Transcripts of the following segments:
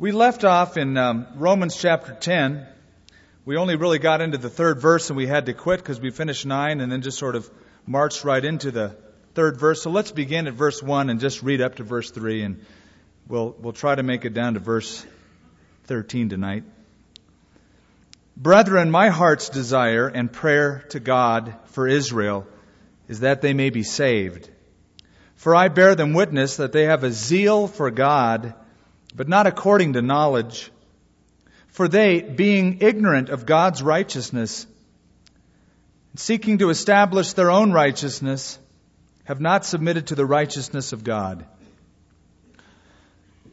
We left off in um, Romans chapter 10. We only really got into the third verse and we had to quit because we finished 9 and then just sort of marched right into the third verse. So let's begin at verse 1 and just read up to verse 3 and we'll, we'll try to make it down to verse 13 tonight. Brethren, my heart's desire and prayer to God for Israel is that they may be saved. For I bear them witness that they have a zeal for God but not according to knowledge. For they, being ignorant of God's righteousness, seeking to establish their own righteousness, have not submitted to the righteousness of God.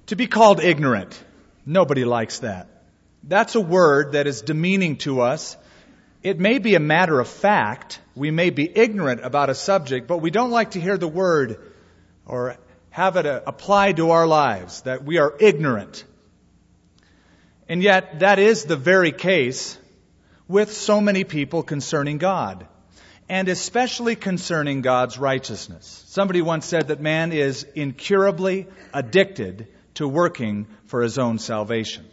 To be called ignorant, nobody likes that. That's a word that is demeaning to us. It may be a matter of fact. We may be ignorant about a subject, but we don't like to hear the word or have it uh, applied to our lives, that we are ignorant. And yet, that is the very case with so many people concerning God, and especially concerning God's righteousness. Somebody once said that man is incurably addicted to working for his own salvation.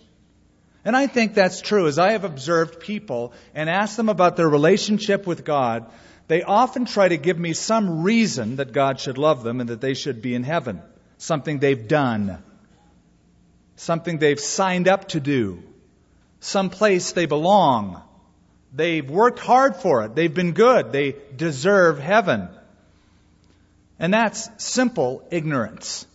And I think that's true. As I have observed people and asked them about their relationship with God, they often try to give me some reason that God should love them and that they should be in heaven. Something they've done. Something they've signed up to do. Some place they belong. They've worked hard for it. They've been good. They deserve heaven. And that's simple ignorance.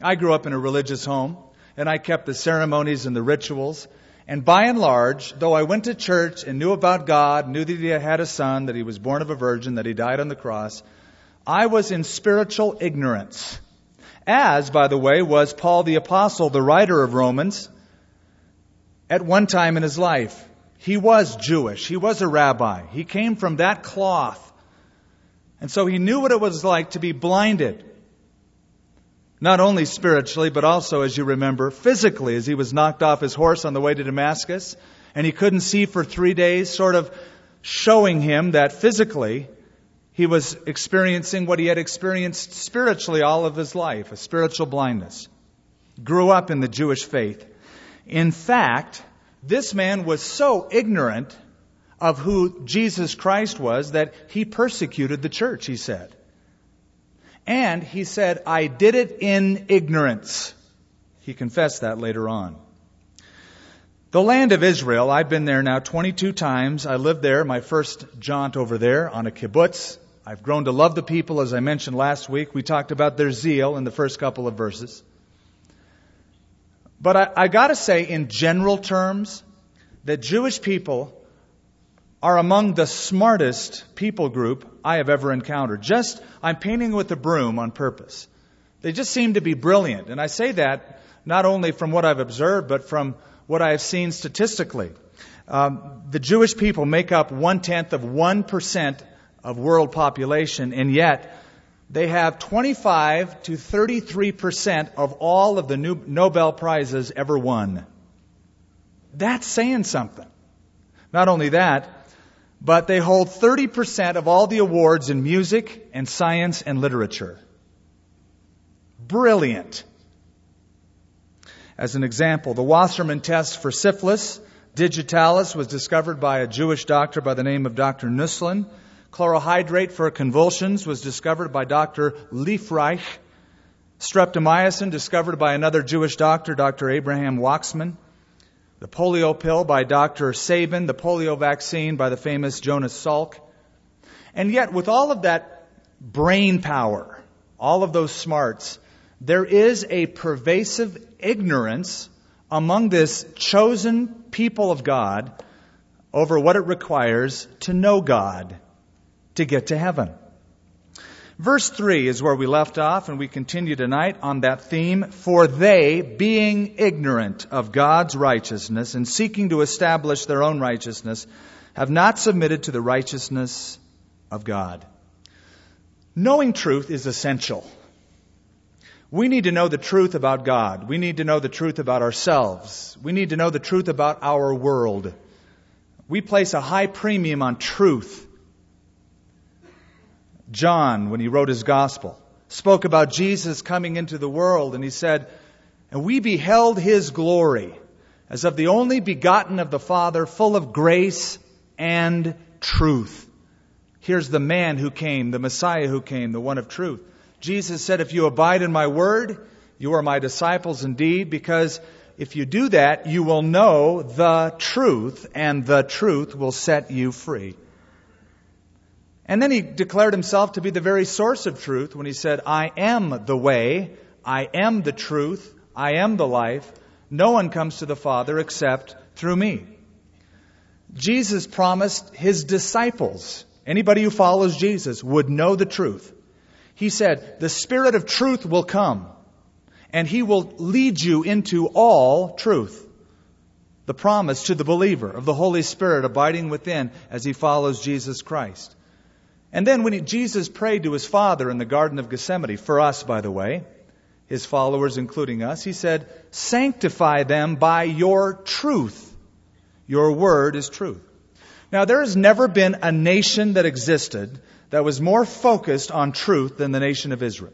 I grew up in a religious home and I kept the ceremonies and the rituals and by and large, though I went to church and knew about God, knew that He had a son, that He was born of a virgin, that He died on the cross, I was in spiritual ignorance. As, by the way, was Paul the Apostle, the writer of Romans, at one time in his life. He was Jewish. He was a rabbi. He came from that cloth. And so he knew what it was like to be blinded not only spiritually, but also, as you remember, physically, as he was knocked off his horse on the way to Damascus, and he couldn't see for three days, sort of showing him that physically he was experiencing what he had experienced spiritually all of his life a spiritual blindness. Grew up in the Jewish faith. In fact, this man was so ignorant of who Jesus Christ was that he persecuted the church, he said. And he said, I did it in ignorance. He confessed that later on. The land of Israel, I've been there now 22 times. I lived there, my first jaunt over there on a kibbutz. I've grown to love the people, as I mentioned last week. We talked about their zeal in the first couple of verses. But I, I gotta say, in general terms, that Jewish people are among the smartest people group I have ever encountered. Just, I'm painting with a broom on purpose. They just seem to be brilliant. And I say that not only from what I've observed, but from what I have seen statistically. Um, the Jewish people make up one tenth of one percent of world population, and yet they have 25 to 33 percent of all of the Nobel prizes ever won. That's saying something. Not only that, but they hold 30% of all the awards in music and science and literature. Brilliant. As an example, the Wassermann test for syphilis digitalis was discovered by a Jewish doctor by the name of Dr. Nusslein. Chloral hydrate for convulsions was discovered by Dr. Liebreich. Streptomycin discovered by another Jewish doctor, Dr. Abraham Waksman the polio pill by Dr. Sabin, the polio vaccine by the famous Jonas Salk. And yet, with all of that brain power, all of those smarts, there is a pervasive ignorance among this chosen people of God over what it requires to know God, to get to heaven. Verse 3 is where we left off, and we continue tonight on that theme. For they, being ignorant of God's righteousness and seeking to establish their own righteousness, have not submitted to the righteousness of God. Knowing truth is essential. We need to know the truth about God. We need to know the truth about ourselves. We need to know the truth about our world. We place a high premium on truth. John, when he wrote his gospel, spoke about Jesus coming into the world, and he said, And we beheld his glory as of the only begotten of the Father, full of grace and truth. Here's the man who came, the Messiah who came, the one of truth. Jesus said, If you abide in my word, you are my disciples indeed, because if you do that, you will know the truth, and the truth will set you free. And then he declared himself to be the very source of truth when he said, I am the way, I am the truth, I am the life. No one comes to the Father except through me. Jesus promised his disciples, anybody who follows Jesus, would know the truth. He said, The Spirit of truth will come, and he will lead you into all truth. The promise to the believer of the Holy Spirit abiding within as he follows Jesus Christ. And then when he, Jesus prayed to his Father in the Garden of Gethsemane, for us, by the way, his followers, including us, he said, Sanctify them by your truth. Your word is truth. Now, there has never been a nation that existed that was more focused on truth than the nation of Israel.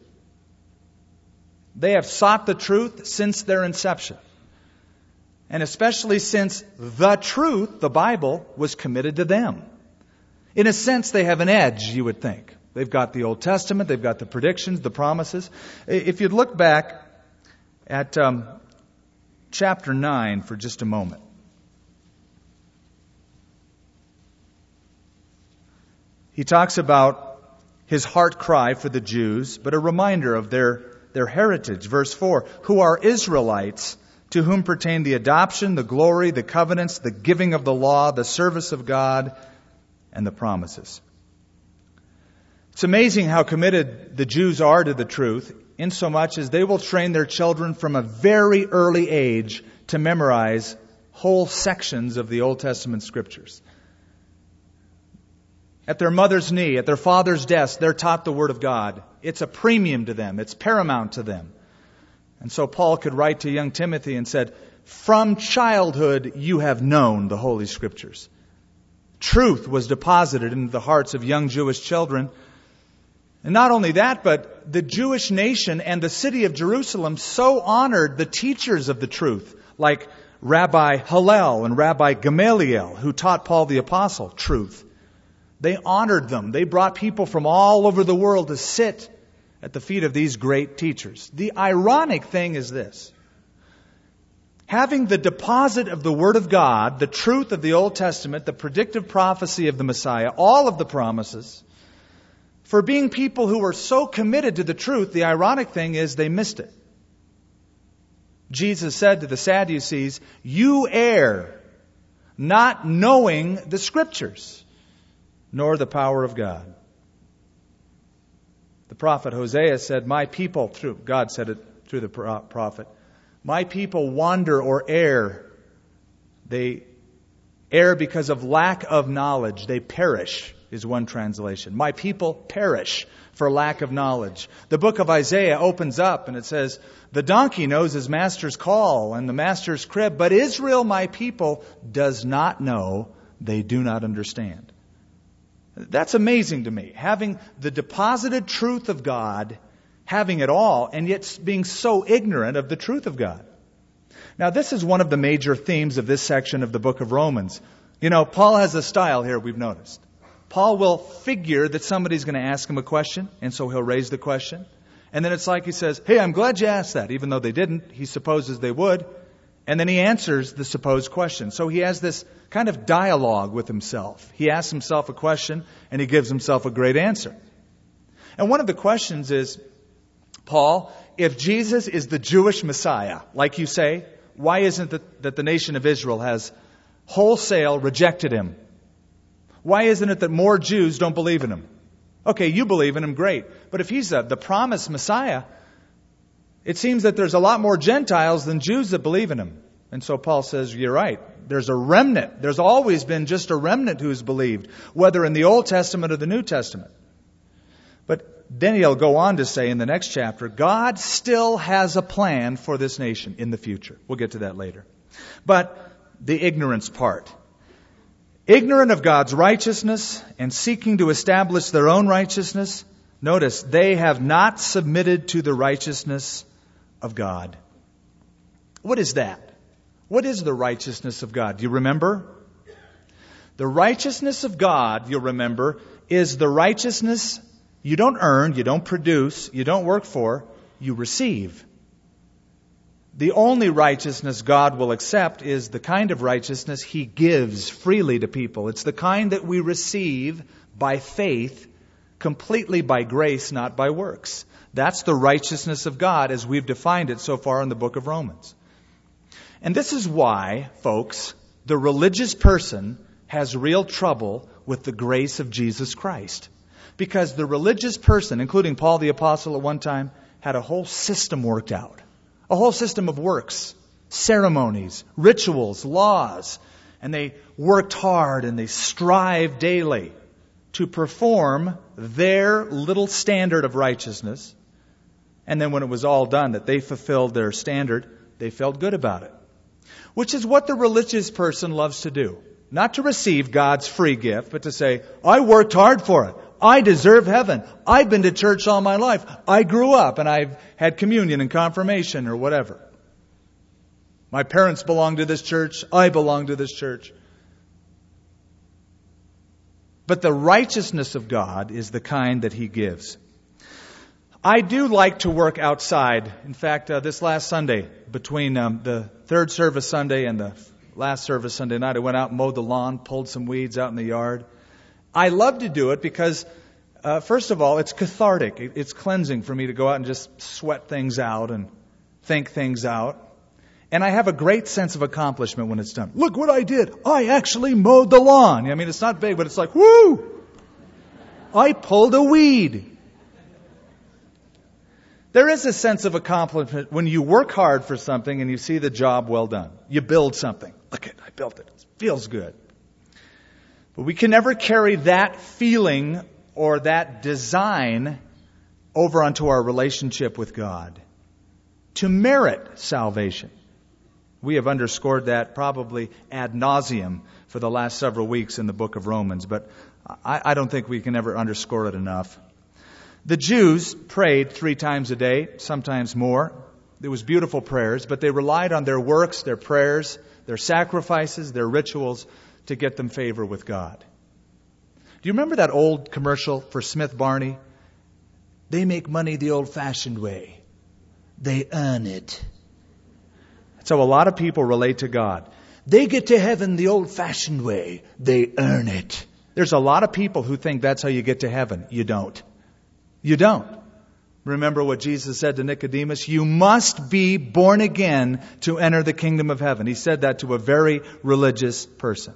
They have sought the truth since their inception. And especially since the truth, the Bible, was committed to them. In a sense, they have an edge, you would think. They've got the Old Testament, they've got the predictions, the promises. If you'd look back at um, chapter 9 for just a moment. He talks about his heart cry for the Jews, but a reminder of their, their heritage. Verse 4 Who are Israelites, to whom pertain the adoption, the glory, the covenants, the giving of the law, the service of God, and the promises. It's amazing how committed the Jews are to the truth, insomuch as they will train their children from a very early age to memorize whole sections of the Old Testament scriptures. At their mother's knee, at their father's desk, they're taught the Word of God. It's a premium to them, it's paramount to them. And so Paul could write to young Timothy and said, From childhood you have known the Holy Scriptures. Truth was deposited into the hearts of young Jewish children. And not only that, but the Jewish nation and the city of Jerusalem so honored the teachers of the truth, like Rabbi Hillel and Rabbi Gamaliel, who taught Paul the Apostle truth. They honored them. They brought people from all over the world to sit at the feet of these great teachers. The ironic thing is this having the deposit of the Word of God, the truth of the Old Testament, the predictive prophecy of the Messiah, all of the promises, for being people who were so committed to the truth, the ironic thing is they missed it. Jesus said to the Sadducees, You err, not knowing the Scriptures, nor the power of God. The prophet Hosea said, My people, through God said it through the prophet, my people wander or err. They err because of lack of knowledge. They perish, is one translation. My people perish for lack of knowledge. The book of Isaiah opens up and it says, The donkey knows his master's call and the master's crib, but Israel, my people, does not know. They do not understand. That's amazing to me. Having the deposited truth of God having it all and yet being so ignorant of the truth of God. Now, this is one of the major themes of this section of the book of Romans. You know, Paul has a style here, we've noticed. Paul will figure that somebody's going to ask him a question, and so he'll raise the question. And then it's like he says, Hey, I'm glad you asked that, even though they didn't. He supposes they would. And then he answers the supposed question. So he has this kind of dialogue with himself. He asks himself a question, and he gives himself a great answer. And one of the questions is, Paul, if Jesus is the Jewish Messiah, like you say, why isn't it that the nation of Israel has wholesale rejected him? Why isn't it that more Jews don't believe in him? Okay, you believe in him, great. But if he's a, the promised Messiah, it seems that there's a lot more Gentiles than Jews that believe in him. And so Paul says, You're right. There's a remnant. There's always been just a remnant who's believed, whether in the Old Testament or the New Testament. Then he'll go on to say in the next chapter, God still has a plan for this nation in the future. We'll get to that later. But the ignorance part. Ignorant of God's righteousness and seeking to establish their own righteousness, notice, they have not submitted to the righteousness of God. What is that? What is the righteousness of God? Do you remember? The righteousness of God, you'll remember, is the righteousness you don't earn, you don't produce, you don't work for, you receive. The only righteousness God will accept is the kind of righteousness He gives freely to people. It's the kind that we receive by faith, completely by grace, not by works. That's the righteousness of God as we've defined it so far in the book of Romans. And this is why, folks, the religious person has real trouble with the grace of Jesus Christ. Because the religious person, including Paul the Apostle at one time, had a whole system worked out. A whole system of works, ceremonies, rituals, laws. And they worked hard and they strived daily to perform their little standard of righteousness. And then when it was all done, that they fulfilled their standard, they felt good about it. Which is what the religious person loves to do. Not to receive God's free gift, but to say, I worked hard for it. I deserve heaven. I've been to church all my life. I grew up and I've had communion and confirmation or whatever. My parents belong to this church. I belong to this church. But the righteousness of God is the kind that He gives. I do like to work outside. In fact, uh, this last Sunday, between um, the third service Sunday and the last service Sunday night, I went out and mowed the lawn, pulled some weeds out in the yard. I love to do it because, uh, first of all, it's cathartic. It's cleansing for me to go out and just sweat things out and think things out. And I have a great sense of accomplishment when it's done. Look what I did. I actually mowed the lawn. I mean, it's not big, but it's like, whoo! I pulled a weed. There is a sense of accomplishment when you work hard for something and you see the job well done. You build something. Look at, I built it. It feels good. But we can never carry that feeling or that design over onto our relationship with God to merit salvation. We have underscored that probably ad nauseum for the last several weeks in the book of Romans, but I, I don't think we can ever underscore it enough. The Jews prayed three times a day, sometimes more. There was beautiful prayers, but they relied on their works, their prayers, their sacrifices, their rituals to get them favor with God. Do you remember that old commercial for Smith Barney? They make money the old fashioned way. They earn it. So a lot of people relate to God. They get to heaven the old fashioned way. They earn it. There's a lot of people who think that's how you get to heaven. You don't. You don't. Remember what Jesus said to Nicodemus? You must be born again to enter the kingdom of heaven. He said that to a very religious person.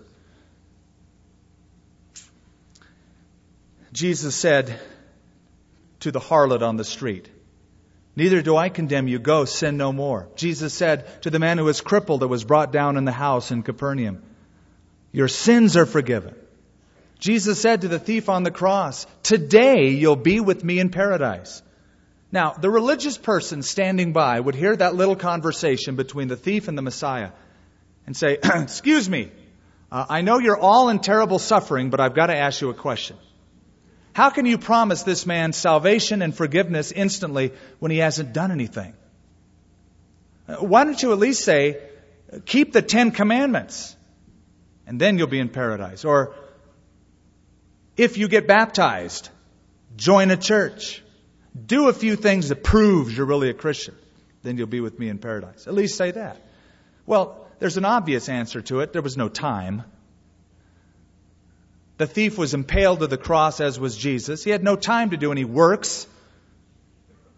Jesus said to the harlot on the street, Neither do I condemn you. Go, sin no more. Jesus said to the man who was crippled that was brought down in the house in Capernaum, Your sins are forgiven. Jesus said to the thief on the cross, Today you'll be with me in paradise. Now, the religious person standing by would hear that little conversation between the thief and the Messiah and say, Excuse me, uh, I know you're all in terrible suffering, but I've got to ask you a question. How can you promise this man salvation and forgiveness instantly when he hasn't done anything? Why don't you at least say, keep the Ten Commandments, and then you'll be in paradise? Or, if you get baptized, join a church. Do a few things that proves you're really a Christian. Then you'll be with me in paradise. At least say that. Well, there's an obvious answer to it. There was no time. The thief was impaled to the cross, as was Jesus. He had no time to do any works.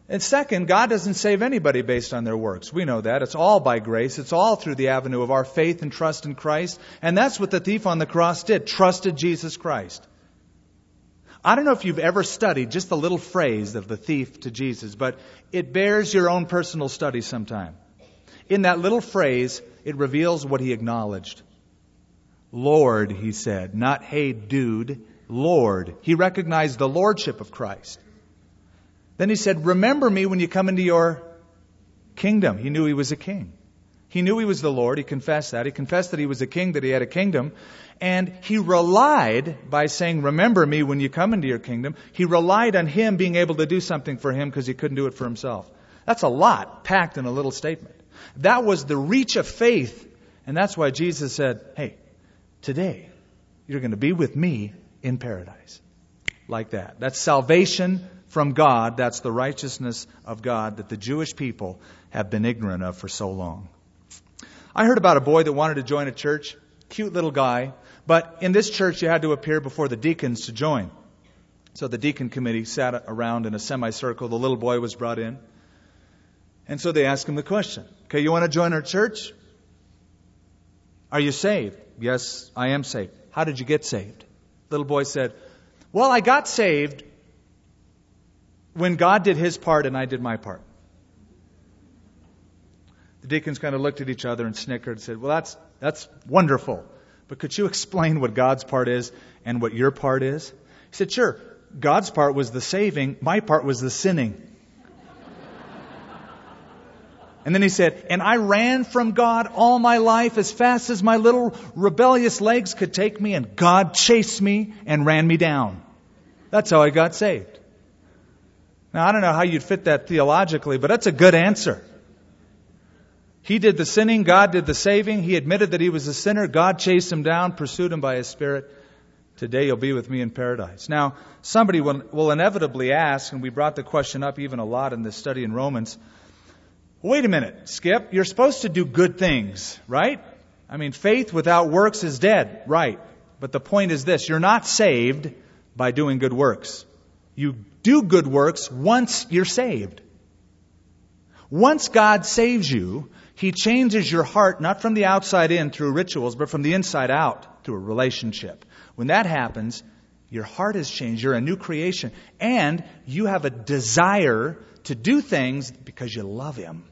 And second, God doesn't save anybody based on their works. We know that. It's all by grace. It's all through the avenue of our faith and trust in Christ. And that's what the thief on the cross did. Trusted Jesus Christ. I don't know if you've ever studied just the little phrase of the thief to Jesus, but it bears your own personal study sometime. In that little phrase, it reveals what he acknowledged. Lord, he said, not hey dude, Lord. He recognized the lordship of Christ. Then he said, Remember me when you come into your kingdom. He knew he was a king. He knew he was the Lord. He confessed that. He confessed that he was a king, that he had a kingdom. And he relied by saying, Remember me when you come into your kingdom. He relied on him being able to do something for him because he couldn't do it for himself. That's a lot packed in a little statement. That was the reach of faith. And that's why Jesus said, Hey, today you're going to be with me in paradise. Like that. That's salvation from God. That's the righteousness of God that the Jewish people have been ignorant of for so long. I heard about a boy that wanted to join a church. Cute little guy. But in this church, you had to appear before the deacons to join. So the deacon committee sat around in a semicircle. The little boy was brought in. And so they asked him the question Okay, you want to join our church? Are you saved? Yes, I am saved. How did you get saved? Little boy said, Well, I got saved when God did his part and I did my part. The deacons kind of looked at each other and snickered and said, Well, that's, that's wonderful. But could you explain what God's part is and what your part is? He said, Sure. God's part was the saving, my part was the sinning. And then he said, And I ran from God all my life as fast as my little rebellious legs could take me, and God chased me and ran me down. That's how I got saved. Now, I don't know how you'd fit that theologically, but that's a good answer. He did the sinning, God did the saving. He admitted that he was a sinner. God chased him down, pursued him by his Spirit. Today you'll be with me in paradise. Now, somebody will, will inevitably ask, and we brought the question up even a lot in this study in Romans wait a minute, Skip, you're supposed to do good things, right? I mean, faith without works is dead, right? But the point is this you're not saved by doing good works. You do good works once you're saved. Once God saves you, He changes your heart not from the outside in through rituals, but from the inside out through a relationship. When that happens, your heart has changed. You're a new creation. And you have a desire to do things because you love Him.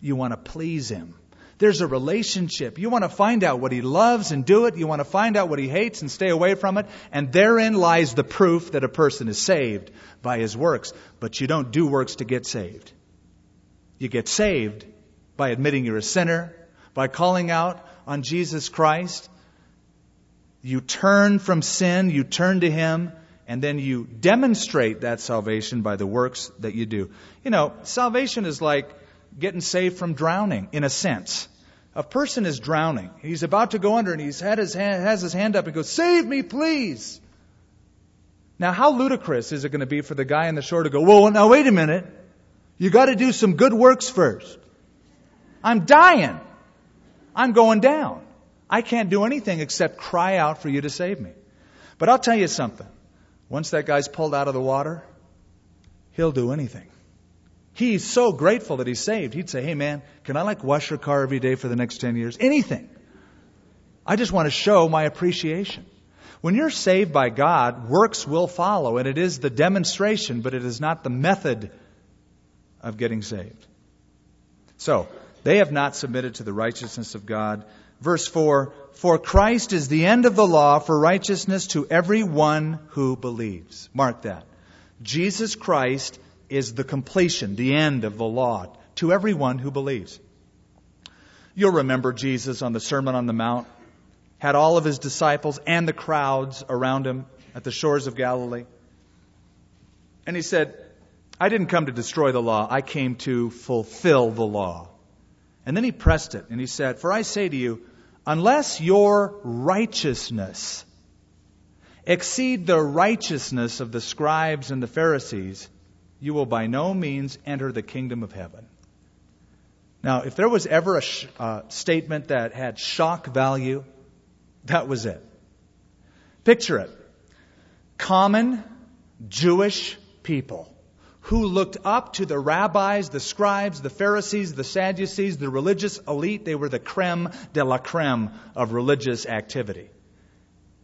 You want to please Him. There's a relationship. You want to find out what He loves and do it. You want to find out what He hates and stay away from it. And therein lies the proof that a person is saved by His works. But you don't do works to get saved. You get saved by admitting you're a sinner, by calling out on Jesus Christ. You turn from sin, you turn to Him, and then you demonstrate that salvation by the works that you do. You know, salvation is like getting saved from drowning, in a sense. A person is drowning. He's about to go under, and he's had his hand, has his hand up and goes, Save me, please. Now, how ludicrous is it going to be for the guy on the shore to go, Well, now wait a minute. You got to do some good works first. I'm dying. I'm going down. I can't do anything except cry out for you to save me. But I'll tell you something. Once that guy's pulled out of the water, he'll do anything. He's so grateful that he's saved. He'd say, Hey man, can I like wash your car every day for the next 10 years? Anything. I just want to show my appreciation. When you're saved by God, works will follow, and it is the demonstration, but it is not the method of getting saved. So, they have not submitted to the righteousness of God. Verse 4 For Christ is the end of the law for righteousness to every one who believes. Mark that. Jesus Christ is the completion, the end of the law to everyone who believes. You'll remember Jesus on the Sermon on the Mount had all of his disciples and the crowds around him at the shores of Galilee. And he said, I didn't come to destroy the law, I came to fulfill the law. And then he pressed it and he said, For I say to you, unless your righteousness exceed the righteousness of the scribes and the Pharisees, you will by no means enter the kingdom of heaven. Now, if there was ever a sh- uh, statement that had shock value, that was it. Picture it. Common Jewish people who looked up to the rabbis, the scribes, the Pharisees, the Sadducees, the religious elite. They were the creme de la creme of religious activity.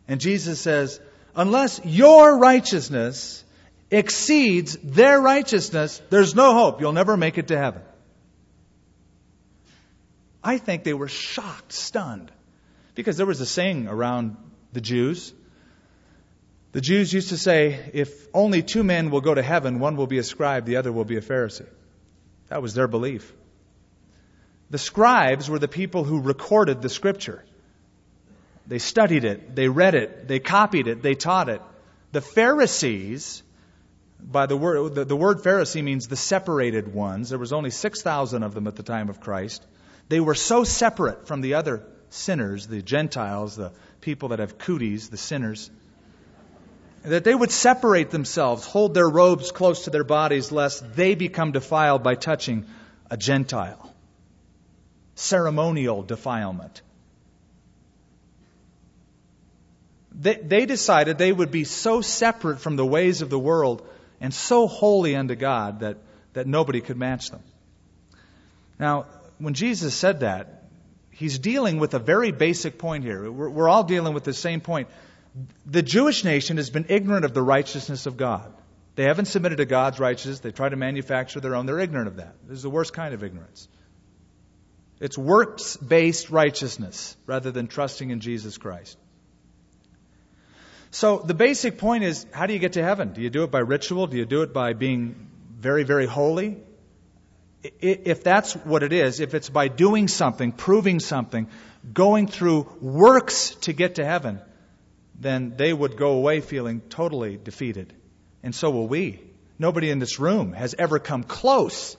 And Jesus says, unless your righteousness exceeds their righteousness, there's no hope. You'll never make it to heaven. I think they were shocked, stunned, because there was a saying around the Jews. The Jews used to say, if only two men will go to heaven, one will be a scribe, the other will be a Pharisee. That was their belief. The scribes were the people who recorded the scripture. They studied it, they read it, they copied it, they taught it. The Pharisees by the word, the, the word Pharisee means the separated ones. There was only 6,000 of them at the time of Christ. They were so separate from the other sinners, the Gentiles, the people that have cooties, the sinners, that they would separate themselves, hold their robes close to their bodies, lest they become defiled by touching a Gentile. Ceremonial defilement. They, they decided they would be so separate from the ways of the world and so holy unto God that, that nobody could match them. Now, when Jesus said that, he's dealing with a very basic point here. We're, we're all dealing with the same point. The Jewish nation has been ignorant of the righteousness of God. They haven't submitted to God's righteousness. They try to manufacture their own. They're ignorant of that. This is the worst kind of ignorance. It's works based righteousness rather than trusting in Jesus Christ. So the basic point is how do you get to heaven? Do you do it by ritual? Do you do it by being very, very holy? If that's what it is, if it's by doing something, proving something, going through works to get to heaven, then they would go away feeling totally defeated. And so will we. Nobody in this room has ever come close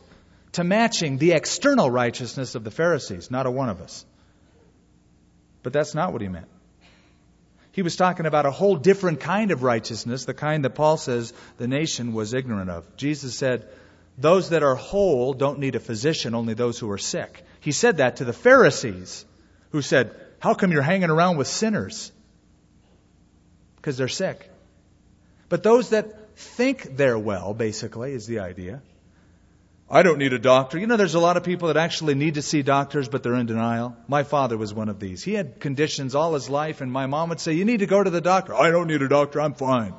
to matching the external righteousness of the Pharisees, not a one of us. But that's not what he meant. He was talking about a whole different kind of righteousness, the kind that Paul says the nation was ignorant of. Jesus said, Those that are whole don't need a physician, only those who are sick. He said that to the Pharisees, who said, How come you're hanging around with sinners? Because they're sick. But those that think they're well, basically, is the idea. I don't need a doctor. You know, there's a lot of people that actually need to see doctors, but they're in denial. My father was one of these. He had conditions all his life, and my mom would say, You need to go to the doctor. I don't need a doctor. I'm fine.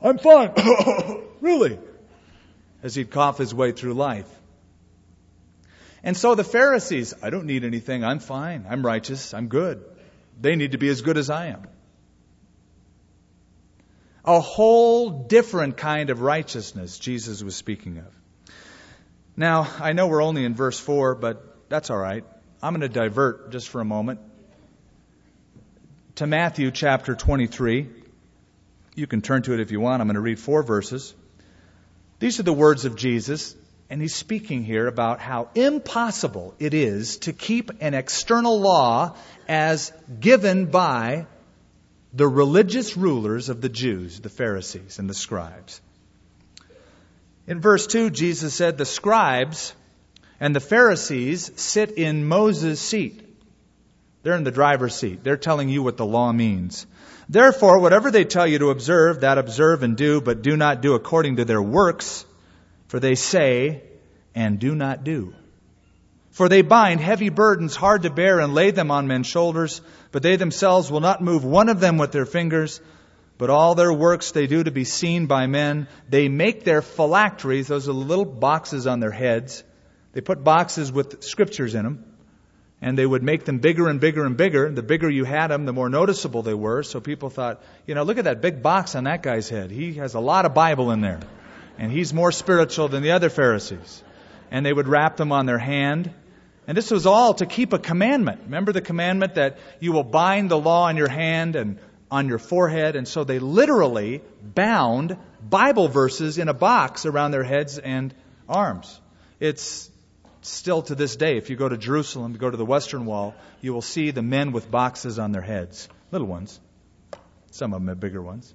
I'm fine. really? As he'd cough his way through life. And so the Pharisees, I don't need anything. I'm fine. I'm righteous. I'm good. They need to be as good as I am. A whole different kind of righteousness Jesus was speaking of. Now, I know we're only in verse 4, but that's all right. I'm going to divert just for a moment to Matthew chapter 23. You can turn to it if you want. I'm going to read four verses. These are the words of Jesus, and he's speaking here about how impossible it is to keep an external law as given by the religious rulers of the Jews, the Pharisees and the scribes. In verse 2, Jesus said, The scribes and the Pharisees sit in Moses' seat. They're in the driver's seat. They're telling you what the law means. Therefore, whatever they tell you to observe, that observe and do, but do not do according to their works, for they say and do not do. For they bind heavy burdens hard to bear and lay them on men's shoulders, but they themselves will not move one of them with their fingers but all their works they do to be seen by men. They make their phylacteries, those are little boxes on their heads. They put boxes with scriptures in them, and they would make them bigger and bigger and bigger. The bigger you had them, the more noticeable they were. So people thought, you know, look at that big box on that guy's head. He has a lot of Bible in there, and he's more spiritual than the other Pharisees. And they would wrap them on their hand. And this was all to keep a commandment. Remember the commandment that you will bind the law on your hand and on your forehead. And so they literally bound Bible verses in a box around their heads and arms. It's still to this day, if you go to Jerusalem, go to the Western Wall, you will see the men with boxes on their heads. Little ones. Some of them have bigger ones.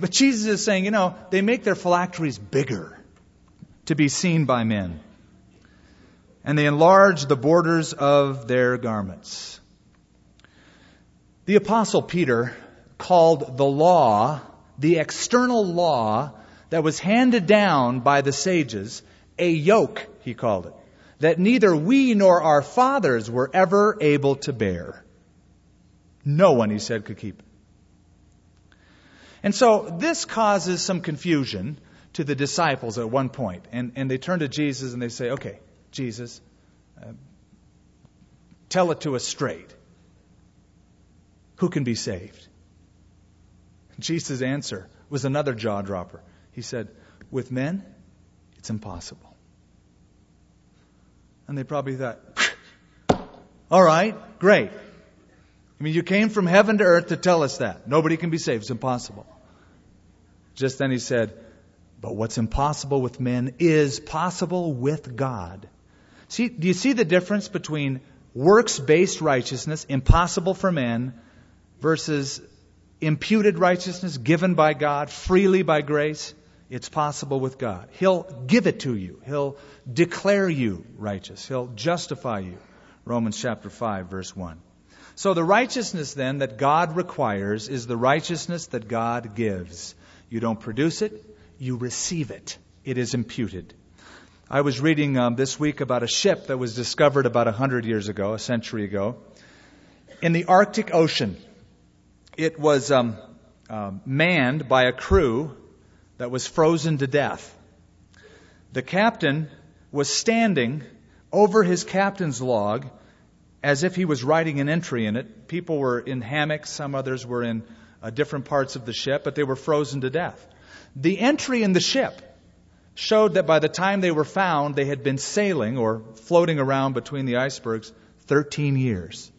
But Jesus is saying, you know, they make their phylacteries bigger to be seen by men. And they enlarge the borders of their garments. The Apostle Peter called the law, the external law that was handed down by the sages, a yoke, he called it, that neither we nor our fathers were ever able to bear. No one, he said, could keep it. And so this causes some confusion to the disciples at one. And, and they turn to Jesus and they say, okay, Jesus, uh, tell it to us straight who can be saved? Jesus' answer was another jaw dropper. He said, With men, it's impossible. And they probably thought, All right, great. I mean, you came from heaven to earth to tell us that. Nobody can be saved. It's impossible. Just then he said, But what's impossible with men is possible with God. See, do you see the difference between works based righteousness, impossible for men, versus imputed righteousness given by God freely by grace? It's possible with God. He'll give it to you. He'll declare you righteous. He'll justify you. Romans chapter 5 verse 1. So the righteousness then that God requires is the righteousness that God gives. You don't produce it, you receive it. It is imputed. I was reading um, this week about a ship that was discovered about a hundred years ago, a century ago, in the Arctic Ocean. It was um, uh, manned by a crew that was frozen to death. The captain was standing over his captain's log as if he was writing an entry in it. People were in hammocks, some others were in uh, different parts of the ship, but they were frozen to death. The entry in the ship showed that by the time they were found, they had been sailing or floating around between the icebergs 13 years.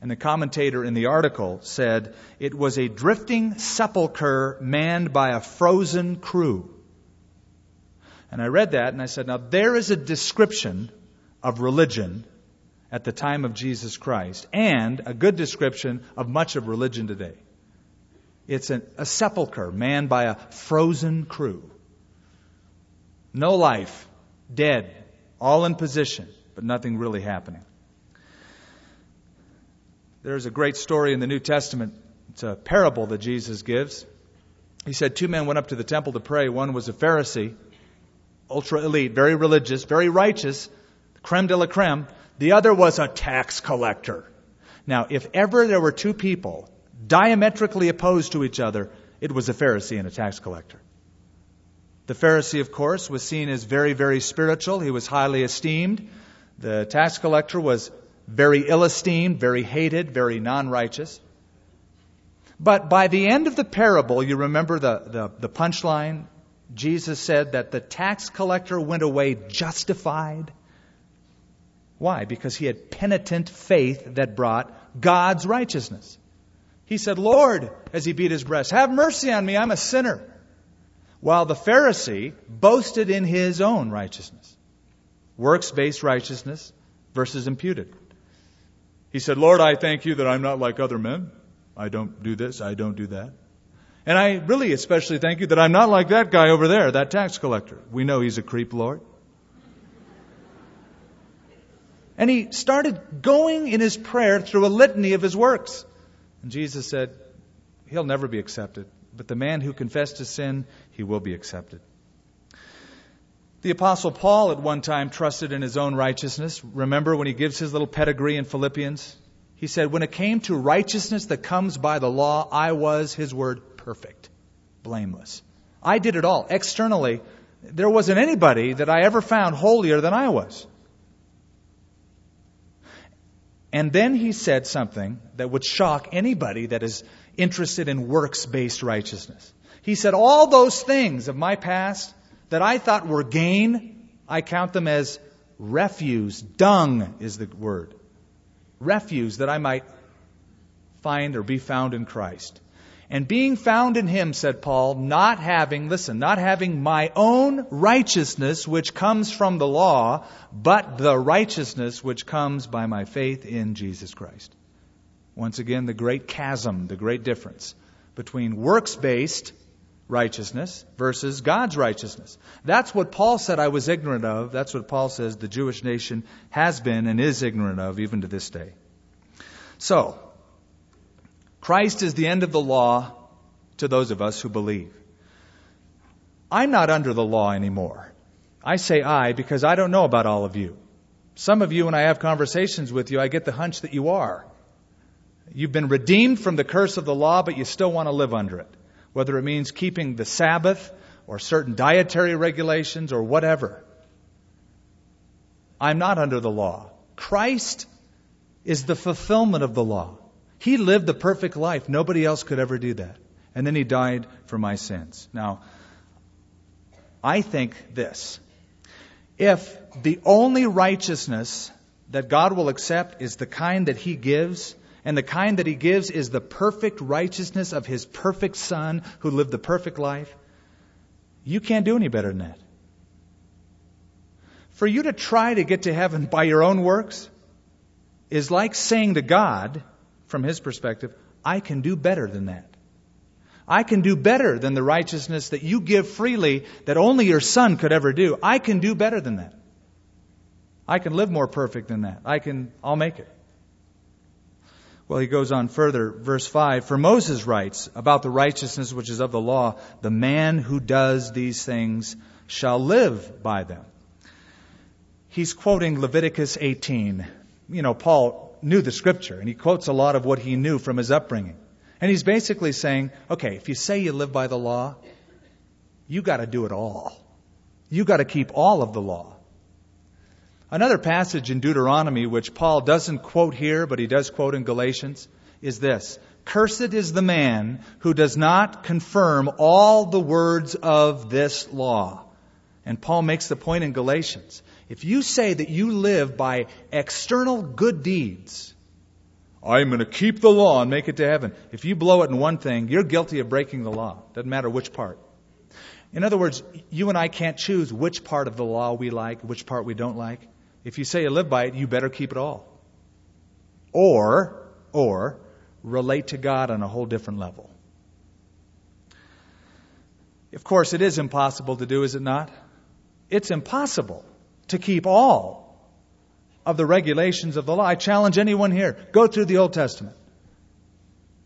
And the commentator in the article said it was a drifting sepulchre manned by a frozen crew. And I read that and I said, now there is a description of religion at the time of Jesus Christ and a good description of much of religion today. It's an, a sepulchre manned by a frozen crew. No life, dead, all in position, but nothing really happening. There's a great story in the New Testament. It's a parable that Jesus gives. He said two men went up to the temple to pray. One was a Pharisee, ultra elite, very religious, very righteous, creme de la creme. The other was a tax collector. Now, if ever there were two people diametrically opposed to each other, it was a Pharisee and a tax collector. The Pharisee, of course, was seen as very, very spiritual. He was highly esteemed. The tax collector was very ill esteemed, very hated, very non righteous. But by the end of the parable, you remember the, the, the punchline? Jesus said that the tax collector went away justified. Why? Because he had penitent faith that brought God's righteousness. He said, Lord, as he beat his breast, have mercy on me, I'm a sinner. While the Pharisee boasted in his own righteousness. Works based righteousness versus imputed. He said, Lord, I thank you that I'm not like other men. I don't do this, I don't do that. And I really especially thank you that I'm not like that guy over there, that tax collector. We know he's a creep, Lord. And he started going in his prayer through a litany of his works. And Jesus said, He'll never be accepted. But the man who confessed his sin, he will be accepted. The Apostle Paul at one time trusted in his own righteousness. Remember when he gives his little pedigree in Philippians? He said, When it came to righteousness that comes by the law, I was, his word, perfect, blameless. I did it all. Externally, there wasn't anybody that I ever found holier than I was. And then he said something that would shock anybody that is interested in works based righteousness. He said, All those things of my past, that I thought were gain, I count them as refuse. Dung is the word. Refuse that I might find or be found in Christ. And being found in him, said Paul, not having, listen, not having my own righteousness which comes from the law, but the righteousness which comes by my faith in Jesus Christ. Once again, the great chasm, the great difference between works based righteousness versus God's righteousness. That's what Paul said I was ignorant of. That's what Paul says the Jewish nation has been and is ignorant of even to this day. So, Christ is the end of the law to those of us who believe. I'm not under the law anymore. I say I because I don't know about all of you. Some of you, when I have conversations with you, I get the hunch that you are. You've been redeemed from the curse of the law, but you still want to live under it whether it means keeping the Sabbath or certain dietary regulations or whatever. I'm not under the law. Christ is the fulfillment of the law. He lived the perfect life. Nobody else could ever do that. And then he died for my sins. Now, I think this. If the only righteousness that God will accept is the kind that he gives, and the kind that he gives is the perfect righteousness of his perfect Son who lived the perfect life, you can't do any better than that. For you to try to get to heaven by your own works is like saying to God, from his perspective, I can do better than that. I can do better than the righteousness that you give freely that only your son could ever do. I can do better than that. I can live more perfect than that. I can, I'll make it. Well, he goes on further, verse 5 For Moses writes about the righteousness which is of the law, the man who does these things shall live by them. He's quoting Leviticus 18. You know, Paul knew the scripture, and he quotes a lot of what he knew from his upbringing. And he's basically saying, okay, if you say you live by the law, you got to do it all. You got to keep all of the law. Another passage in Deuteronomy, which Paul doesn't quote here, but he does quote in Galatians, is this Cursed is the man who does not confirm all the words of this law. And Paul makes the point in Galatians. If you say that you live by external good deeds, I'm going to keep the law and make it to heaven. If you blow it in one thing, you're guilty of breaking the law. Doesn't matter which part. In other words, you and I can't choose which part of the law we like, which part we don't like. If you say you live by it, you better keep it all. Or, or, relate to God on a whole different level. Of course, it is impossible to do, is it not? It's impossible to keep all of the regulations of the law. I challenge anyone here go through the Old Testament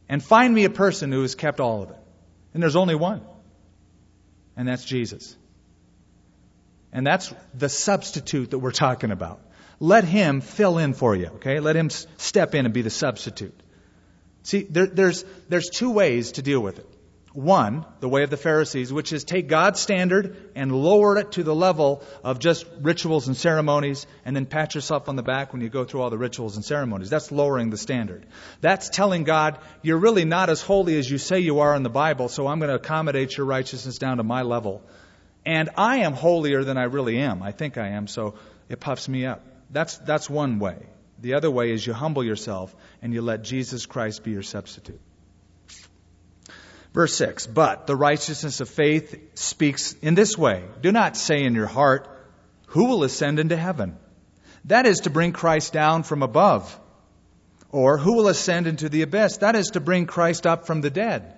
and find me a person who has kept all of it. And there's only one, and that's Jesus. And that's the substitute that we're talking about. Let him fill in for you, okay? Let him step in and be the substitute. See, there, there's, there's two ways to deal with it. One, the way of the Pharisees, which is take God's standard and lower it to the level of just rituals and ceremonies, and then pat yourself on the back when you go through all the rituals and ceremonies. That's lowering the standard. That's telling God, you're really not as holy as you say you are in the Bible, so I'm going to accommodate your righteousness down to my level. And I am holier than I really am. I think I am, so it puffs me up. That's, that's one way. The other way is you humble yourself and you let Jesus Christ be your substitute. Verse 6 But the righteousness of faith speaks in this way Do not say in your heart, Who will ascend into heaven? That is to bring Christ down from above. Or, Who will ascend into the abyss? That is to bring Christ up from the dead.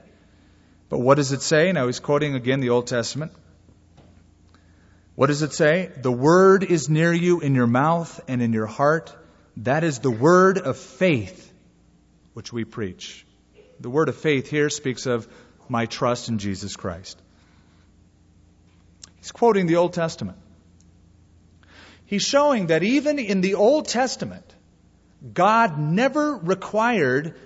But what does it say? Now he's quoting again the Old Testament. What does it say? The word is near you in your mouth and in your heart. That is the word of faith which we preach. The word of faith here speaks of my trust in Jesus Christ. He's quoting the Old Testament. He's showing that even in the Old Testament, God never required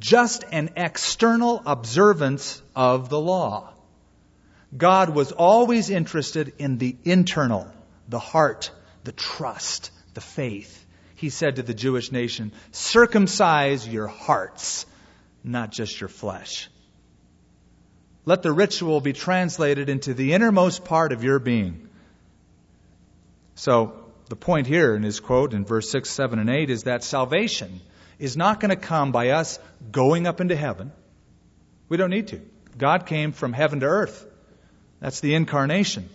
just an external observance of the law. God was always interested in the internal, the heart, the trust, the faith. He said to the Jewish nation, circumcise your hearts, not just your flesh. Let the ritual be translated into the innermost part of your being. So, the point here in his quote in verse 6, 7, and 8 is that salvation is not going to come by us going up into heaven. We don't need to. God came from heaven to earth. That's the incarnation.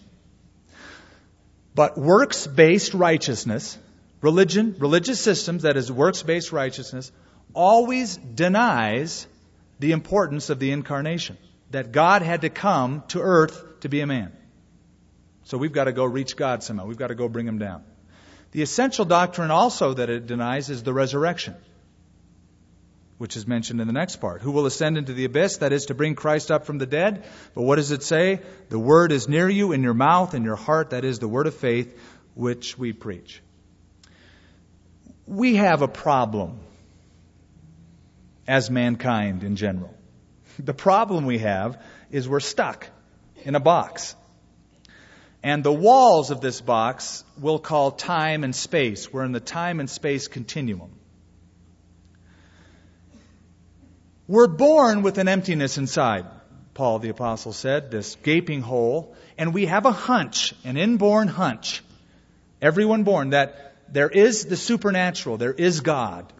But works based righteousness, religion, religious systems, that is works based righteousness, always denies the importance of the incarnation that God had to come to earth to be a man. So we've got to go reach God somehow. We've got to go bring him down. The essential doctrine also that it denies is the resurrection, which is mentioned in the next part. Who will ascend into the abyss? That is to bring Christ up from the dead. But what does it say? The word is near you, in your mouth, in your heart. That is the word of faith, which we preach. We have a problem as mankind in general. The problem we have is we're stuck in a box. And the walls of this box we'll call time and space. We're in the time and space continuum. We're born with an emptiness inside, Paul the Apostle said, this gaping hole, and we have a hunch, an inborn hunch, everyone born, that there is the supernatural, there is God.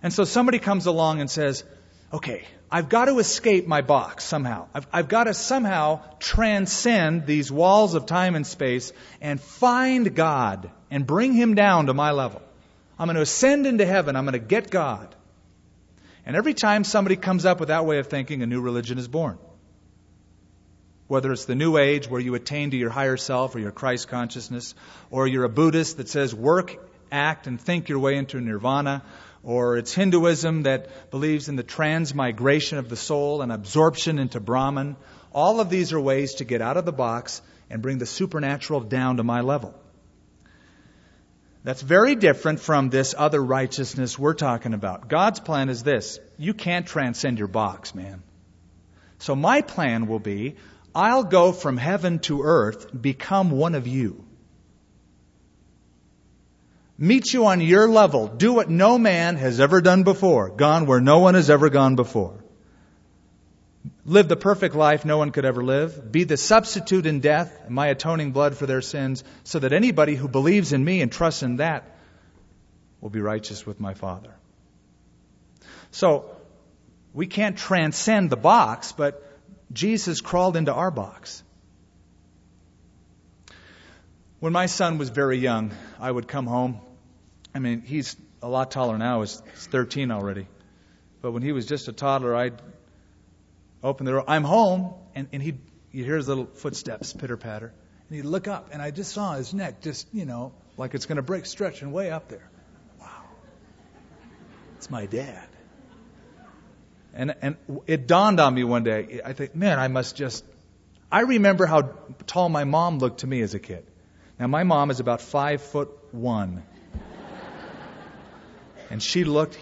And so somebody comes along and says, okay, I've got to escape my box somehow. I've, I've, got to somehow transcend these walls of time and space and find God and bring Him down to my level. I'm going to ascend into heaven. I'm going to get God. And every time somebody comes up with that way of thinking, a new religion is born. Whether it's the New Age, where you attain to your higher self or your Christ consciousness, or you're a Buddhist that says work, act, and think your way into nirvana, or it's Hinduism that believes in the transmigration of the soul and absorption into Brahman. All of these are ways to get out of the box and bring the supernatural down to my level. That's very different from this other righteousness we're talking about. God's plan is this you can't transcend your box, man. So my plan will be I'll go from heaven to earth, become one of you meet you on your level. Do what no man has ever done before. Gone where no one has ever gone before. Live the perfect life no one could ever live. Be the substitute in death, and my atoning blood for their sins, so that anybody who believes in me and trusts in that will be righteous with my Father. So, we can't transcend the box, but Jesus crawled into our box. When my son was very young, I would come home I mean, he's a lot taller now. He's 13 already. But when he was just a toddler, I'd open the door. I'm home, and, and he'd, you'd hear his little footsteps pitter patter. And he'd look up, and I just saw his neck just, you know, like it's going to break, stretching way up there. Wow. It's my dad. And, and it dawned on me one day. I think, man, I must just. I remember how tall my mom looked to me as a kid. Now, my mom is about five foot one. And she looked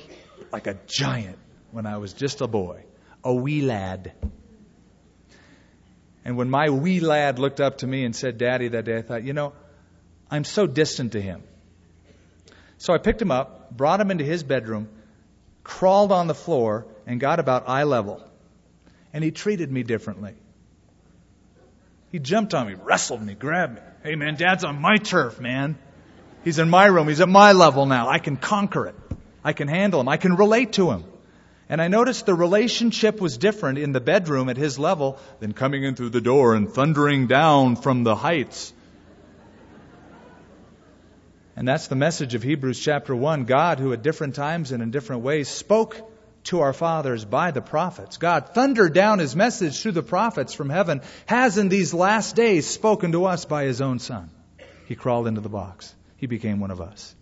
like a giant when I was just a boy, a wee lad. And when my wee lad looked up to me and said, Daddy, that day, I thought, you know, I'm so distant to him. So I picked him up, brought him into his bedroom, crawled on the floor, and got about eye level. And he treated me differently. He jumped on me, wrestled me, grabbed me. Hey, man, Dad's on my turf, man. He's in my room. He's at my level now. I can conquer it. I can handle him. I can relate to him. And I noticed the relationship was different in the bedroom at his level than coming in through the door and thundering down from the heights. And that's the message of Hebrews chapter 1. God, who at different times and in different ways spoke to our fathers by the prophets. God thundered down his message through the prophets from heaven, has in these last days spoken to us by his own Son. He crawled into the box. He became one of us.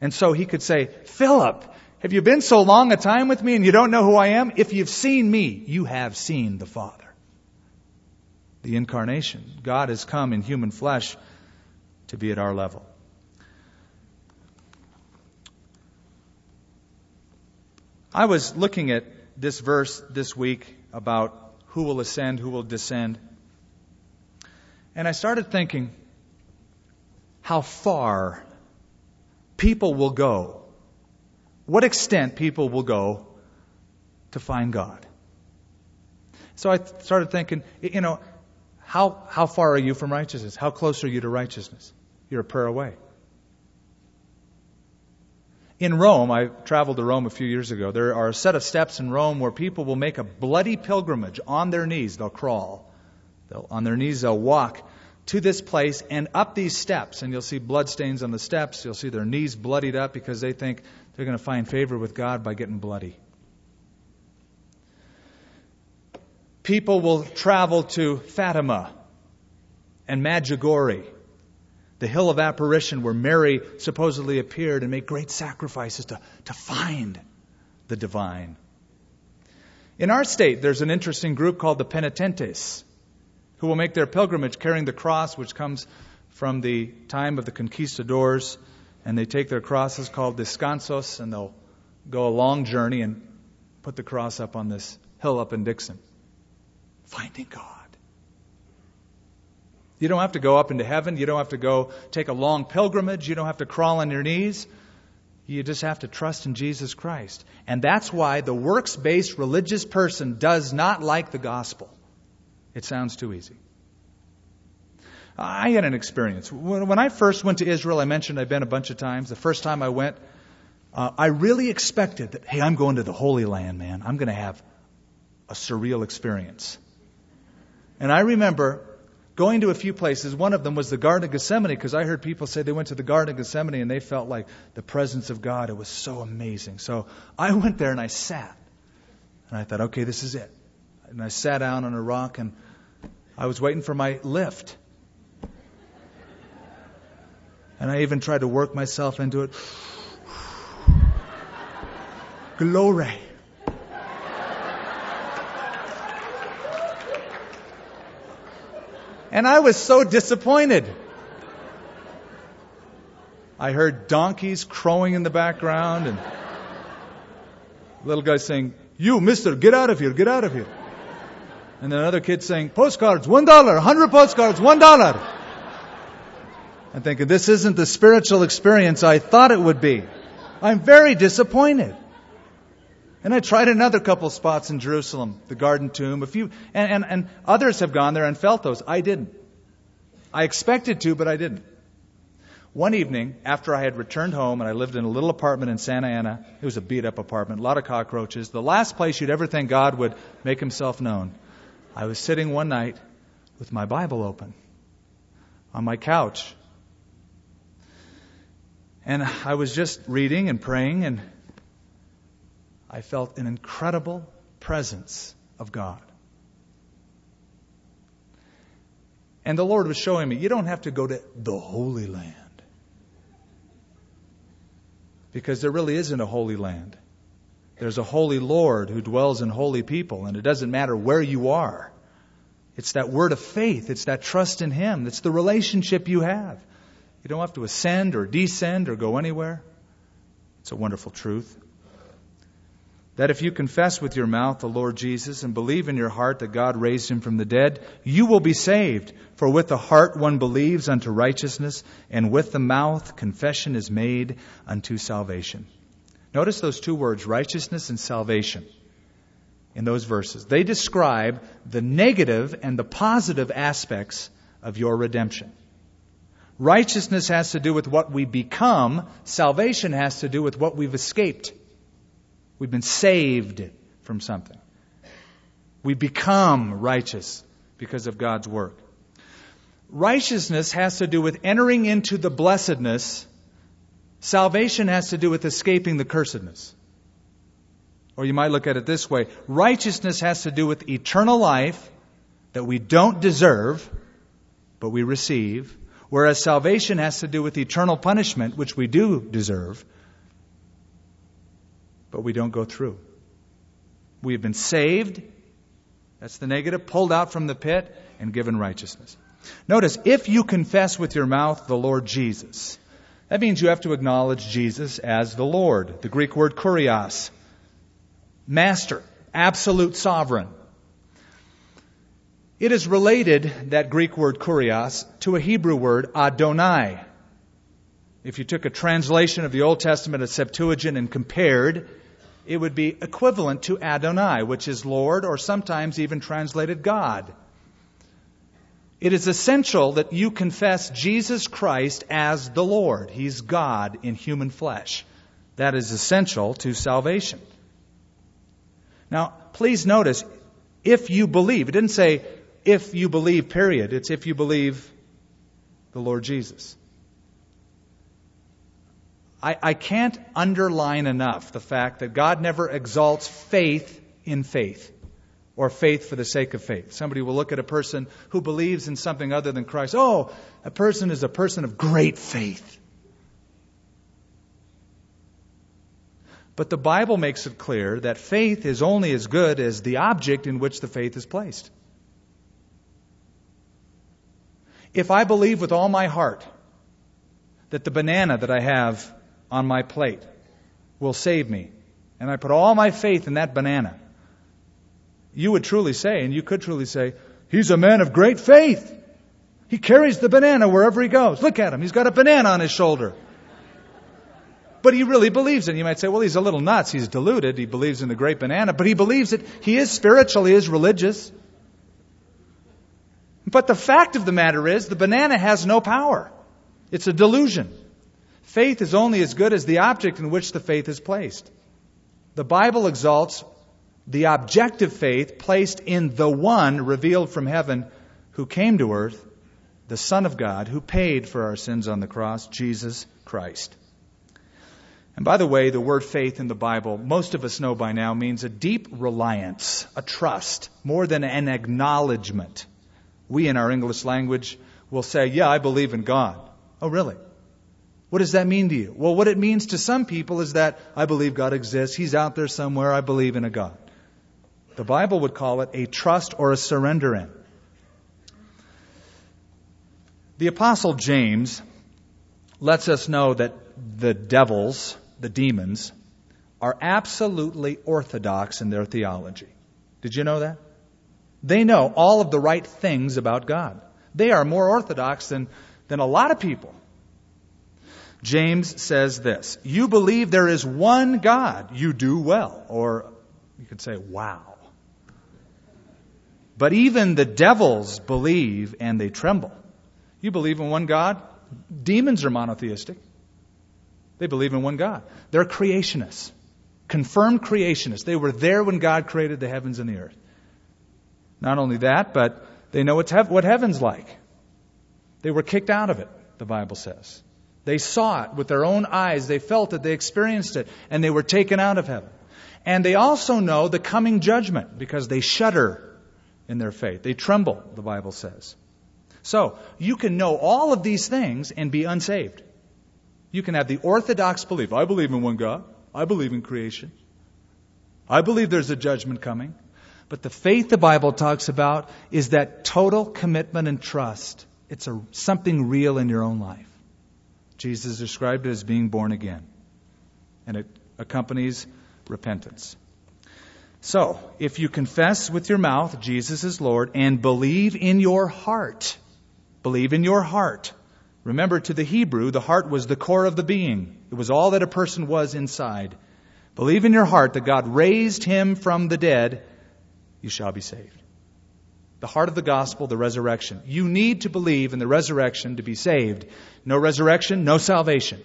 And so he could say, Philip, have you been so long a time with me and you don't know who I am? If you've seen me, you have seen the Father. The incarnation. God has come in human flesh to be at our level. I was looking at this verse this week about who will ascend, who will descend. And I started thinking how far people will go, what extent people will go to find God. So I started thinking, you know, how, how far are you from righteousness? How close are you to righteousness? You're a prayer away. In Rome, I traveled to Rome a few years ago. There are a set of steps in Rome where people will make a bloody pilgrimage on their knees. They'll crawl. They'll, on their knees, they'll walk to this place and up these steps. And you'll see bloodstains on the steps. You'll see their knees bloodied up because they think they're going to find favor with God by getting bloody. People will travel to Fatima and Medjugorje, the hill of apparition where Mary supposedly appeared and made great sacrifices to, to find the divine. In our state, there's an interesting group called the Penitentes who will make their pilgrimage carrying the cross, which comes from the time of the conquistadors. And they take their crosses called descansos, and they'll go a long journey and put the cross up on this hill up in Dixon. Finding God. You don't have to go up into heaven. You don't have to go take a long pilgrimage. You don't have to crawl on your knees. You just have to trust in Jesus Christ. And that's why the works based religious person does not like the gospel. It sounds too easy. I had an experience. When I first went to Israel, I mentioned I've been a bunch of times. The first time I went, uh, I really expected that, hey, I'm going to the Holy Land, man. I'm going to have a surreal experience. And I remember going to a few places. One of them was the Garden of Gethsemane because I heard people say they went to the Garden of Gethsemane and they felt like the presence of God. It was so amazing. So I went there and I sat. And I thought, okay, this is it. And I sat down on a rock and I was waiting for my lift. And I even tried to work myself into it. Glory. And I was so disappointed. I heard donkeys crowing in the background and little guy saying, You, mister, get out of here, get out of here. And then another kid saying, Postcards, one dollar, hundred postcards, one dollar. I'm thinking, this isn't the spiritual experience I thought it would be. I'm very disappointed. And I tried another couple spots in Jerusalem, the Garden Tomb, a few, and, and, and others have gone there and felt those. I didn't. I expected to, but I didn't. One evening, after I had returned home and I lived in a little apartment in Santa Ana, it was a beat up apartment, a lot of cockroaches, the last place you'd ever think God would make himself known. I was sitting one night with my Bible open on my couch. And I was just reading and praying and I felt an incredible presence of God. And the Lord was showing me, you don't have to go to the Holy Land. Because there really isn't a Holy Land. There's a holy Lord who dwells in holy people, and it doesn't matter where you are. It's that word of faith. It's that trust in Him. It's the relationship you have. You don't have to ascend or descend or go anywhere. It's a wonderful truth that if you confess with your mouth the Lord Jesus and believe in your heart that God raised him from the dead, you will be saved. For with the heart one believes unto righteousness, and with the mouth confession is made unto salvation. Notice those two words, righteousness and salvation, in those verses. They describe the negative and the positive aspects of your redemption. Righteousness has to do with what we become, salvation has to do with what we've escaped. We've been saved from something. We become righteous because of God's work. Righteousness has to do with entering into the blessedness. Salvation has to do with escaping the cursedness. Or you might look at it this way righteousness has to do with eternal life that we don't deserve, but we receive, whereas salvation has to do with eternal punishment, which we do deserve, but we don't go through. We have been saved, that's the negative, pulled out from the pit, and given righteousness. Notice, if you confess with your mouth the Lord Jesus, that means you have to acknowledge Jesus as the Lord. The Greek word kurios, master, absolute sovereign. It is related, that Greek word kurios, to a Hebrew word Adonai. If you took a translation of the Old Testament, a Septuagint, and compared, it would be equivalent to Adonai, which is Lord, or sometimes even translated God. It is essential that you confess Jesus Christ as the Lord. He's God in human flesh. That is essential to salvation. Now, please notice, if you believe, it didn't say if you believe, period. It's if you believe the Lord Jesus. I, I can't underline enough the fact that God never exalts faith in faith or faith for the sake of faith. Somebody will look at a person who believes in something other than Christ. Oh, a person is a person of great faith. But the Bible makes it clear that faith is only as good as the object in which the faith is placed. If I believe with all my heart that the banana that I have on my plate will save me, and I put all my faith in that banana, you would truly say, and you could truly say, He's a man of great faith. He carries the banana wherever he goes. Look at him. He's got a banana on his shoulder. But he really believes it. You might say, well, he's a little nuts. He's deluded. He believes in the great banana, but he believes it. He is spiritual. He is religious. But the fact of the matter is, the banana has no power. It's a delusion. Faith is only as good as the object in which the faith is placed. The Bible exalts the objective faith placed in the one revealed from heaven who came to earth, the Son of God, who paid for our sins on the cross, Jesus Christ. And by the way, the word faith in the Bible, most of us know by now, means a deep reliance, a trust, more than an acknowledgement. We in our English language will say, Yeah, I believe in God. Oh, really? What does that mean to you? Well, what it means to some people is that I believe God exists. He's out there somewhere. I believe in a God. The Bible would call it a trust or a surrender in. The Apostle James lets us know that the devils, the demons, are absolutely orthodox in their theology. Did you know that? They know all of the right things about God. They are more orthodox than, than a lot of people. James says this You believe there is one God, you do well. Or you could say, wow. But even the devils believe and they tremble. You believe in one God? Demons are monotheistic. They believe in one God. They're creationists, confirmed creationists. They were there when God created the heavens and the earth. Not only that, but they know what heaven's like. They were kicked out of it, the Bible says. They saw it with their own eyes. They felt it. They experienced it. And they were taken out of heaven. And they also know the coming judgment because they shudder in their faith. They tremble, the Bible says. So, you can know all of these things and be unsaved. You can have the orthodox belief I believe in one God, I believe in creation, I believe there's a judgment coming. But the faith the Bible talks about is that total commitment and trust. It's a, something real in your own life. Jesus described it as being born again, and it accompanies repentance. So, if you confess with your mouth Jesus is Lord and believe in your heart, believe in your heart. Remember, to the Hebrew, the heart was the core of the being. It was all that a person was inside. Believe in your heart that God raised him from the dead, you shall be saved. The heart of the gospel, the resurrection. You need to believe in the resurrection to be saved. No resurrection, no salvation.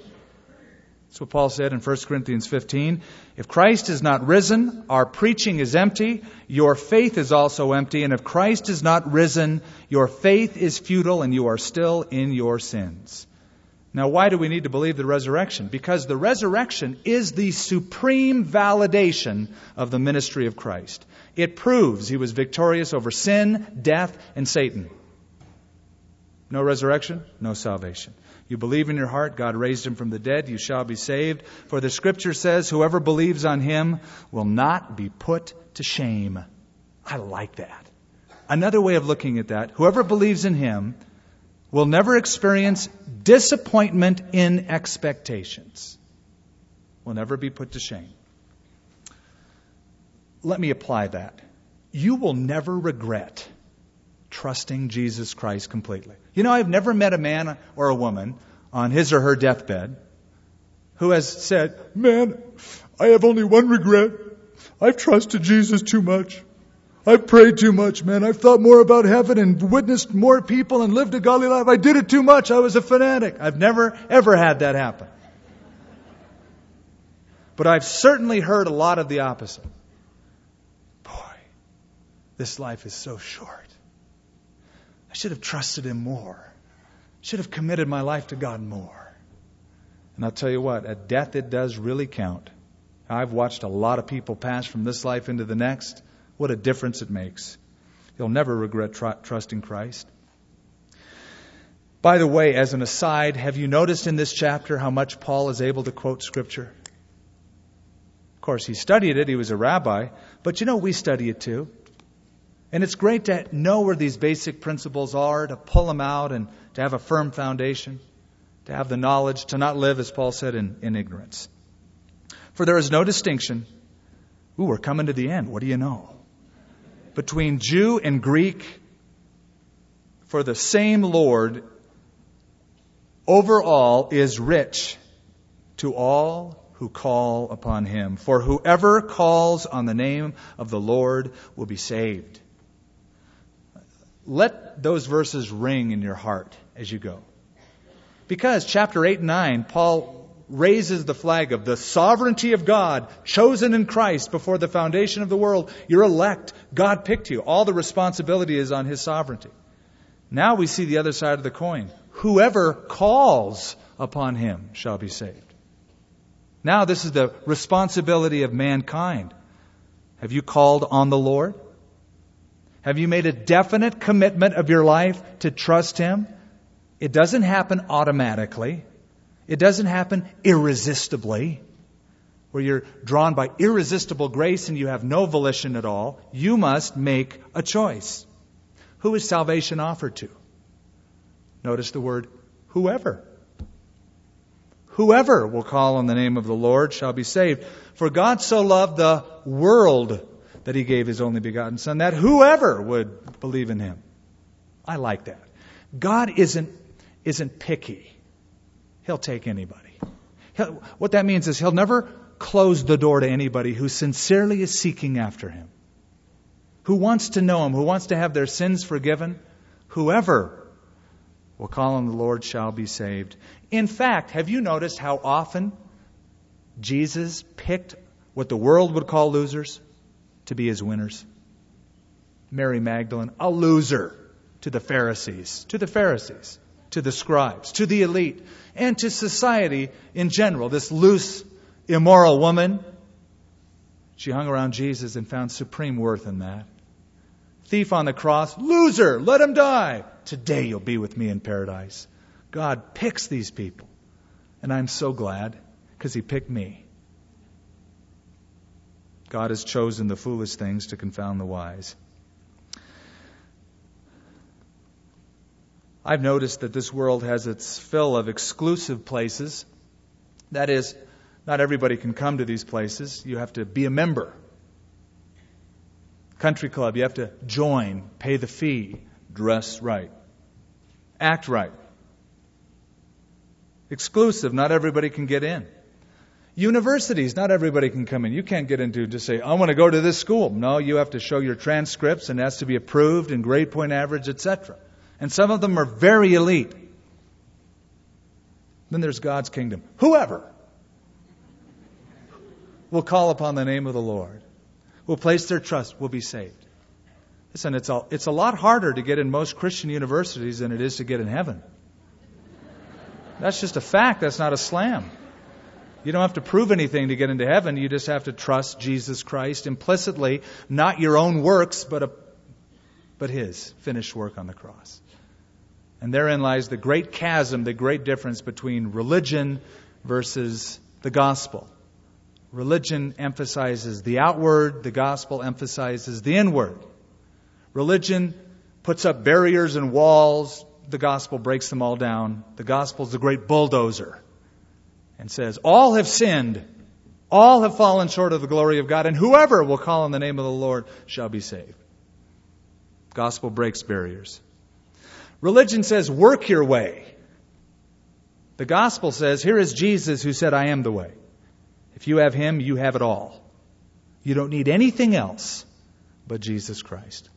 That's what Paul said in 1 Corinthians 15. If Christ is not risen, our preaching is empty, your faith is also empty, and if Christ is not risen, your faith is futile and you are still in your sins. Now, why do we need to believe the resurrection? Because the resurrection is the supreme validation of the ministry of Christ. It proves he was victorious over sin, death, and Satan. No resurrection, no salvation. You believe in your heart God raised him from the dead, you shall be saved. For the scripture says, whoever believes on him will not be put to shame. I like that. Another way of looking at that, whoever believes in him will never experience disappointment in expectations, will never be put to shame. Let me apply that. You will never regret trusting Jesus Christ completely. You know, I've never met a man or a woman on his or her deathbed who has said, Man, I have only one regret. I've trusted Jesus too much. I've prayed too much, man. I've thought more about heaven and witnessed more people and lived a godly life. I did it too much. I was a fanatic. I've never, ever had that happen. But I've certainly heard a lot of the opposite. Boy, this life is so short. I should have trusted him more. Should have committed my life to God more. And I'll tell you what, at death it does really count. I've watched a lot of people pass from this life into the next. What a difference it makes. You'll never regret tr- trusting Christ. By the way, as an aside, have you noticed in this chapter how much Paul is able to quote Scripture? Of course, he studied it, he was a rabbi, but you know, we study it too. And it's great to know where these basic principles are, to pull them out and to have a firm foundation, to have the knowledge, to not live, as Paul said, in, in ignorance. For there is no distinction. Ooh, we're coming to the end. What do you know? Between Jew and Greek, for the same Lord over all is rich to all who call upon him. For whoever calls on the name of the Lord will be saved. Let those verses ring in your heart as you go. Because chapter 8 and 9, Paul raises the flag of the sovereignty of God, chosen in Christ before the foundation of the world. You're elect. God picked you. All the responsibility is on his sovereignty. Now we see the other side of the coin. Whoever calls upon him shall be saved. Now this is the responsibility of mankind. Have you called on the Lord? Have you made a definite commitment of your life to trust him? It doesn't happen automatically. It doesn't happen irresistibly, where you're drawn by irresistible grace and you have no volition at all. You must make a choice. Who is salvation offered to? Notice the word whoever. Whoever will call on the name of the Lord shall be saved. For God so loved the world that he gave his only begotten Son, that whoever would believe in him. I like that. God isn't, isn't picky. He'll take anybody. He'll, what that means is he'll never close the door to anybody who sincerely is seeking after him, who wants to know him, who wants to have their sins forgiven. Whoever will call on the Lord shall be saved. In fact, have you noticed how often Jesus picked what the world would call losers to be his winners? Mary Magdalene, a loser to the Pharisees, to the Pharisees, to the scribes, to the elite, and to society in general. This loose, immoral woman, she hung around Jesus and found supreme worth in that. Thief on the cross, loser, let him die. Today you'll be with me in paradise. God picks these people. And I'm so glad because he picked me. God has chosen the foolish things to confound the wise. I've noticed that this world has its fill of exclusive places. That is, not everybody can come to these places. You have to be a member. Country club, you have to join, pay the fee, dress right, act right. Exclusive, not everybody can get in. Universities, not everybody can come in. You can't get into just say, I want to go to this school. No, you have to show your transcripts and it has to be approved and grade point average, etc. And some of them are very elite. Then there's God's kingdom. Whoever will call upon the name of the Lord, will place their trust, will be saved. Listen, it's a, it's a lot harder to get in most Christian universities than it is to get in heaven. That's just a fact. That's not a slam. You don't have to prove anything to get into heaven. You just have to trust Jesus Christ implicitly, not your own works, but, a, but His finished work on the cross. And therein lies the great chasm, the great difference between religion versus the gospel. Religion emphasizes the outward, the gospel emphasizes the inward. Religion puts up barriers and walls, the gospel breaks them all down. The gospel is the great bulldozer and says, All have sinned, all have fallen short of the glory of God, and whoever will call on the name of the Lord shall be saved. Gospel breaks barriers. Religion says, work your way. The gospel says, here is Jesus who said, I am the way. If you have him, you have it all. You don't need anything else but Jesus Christ.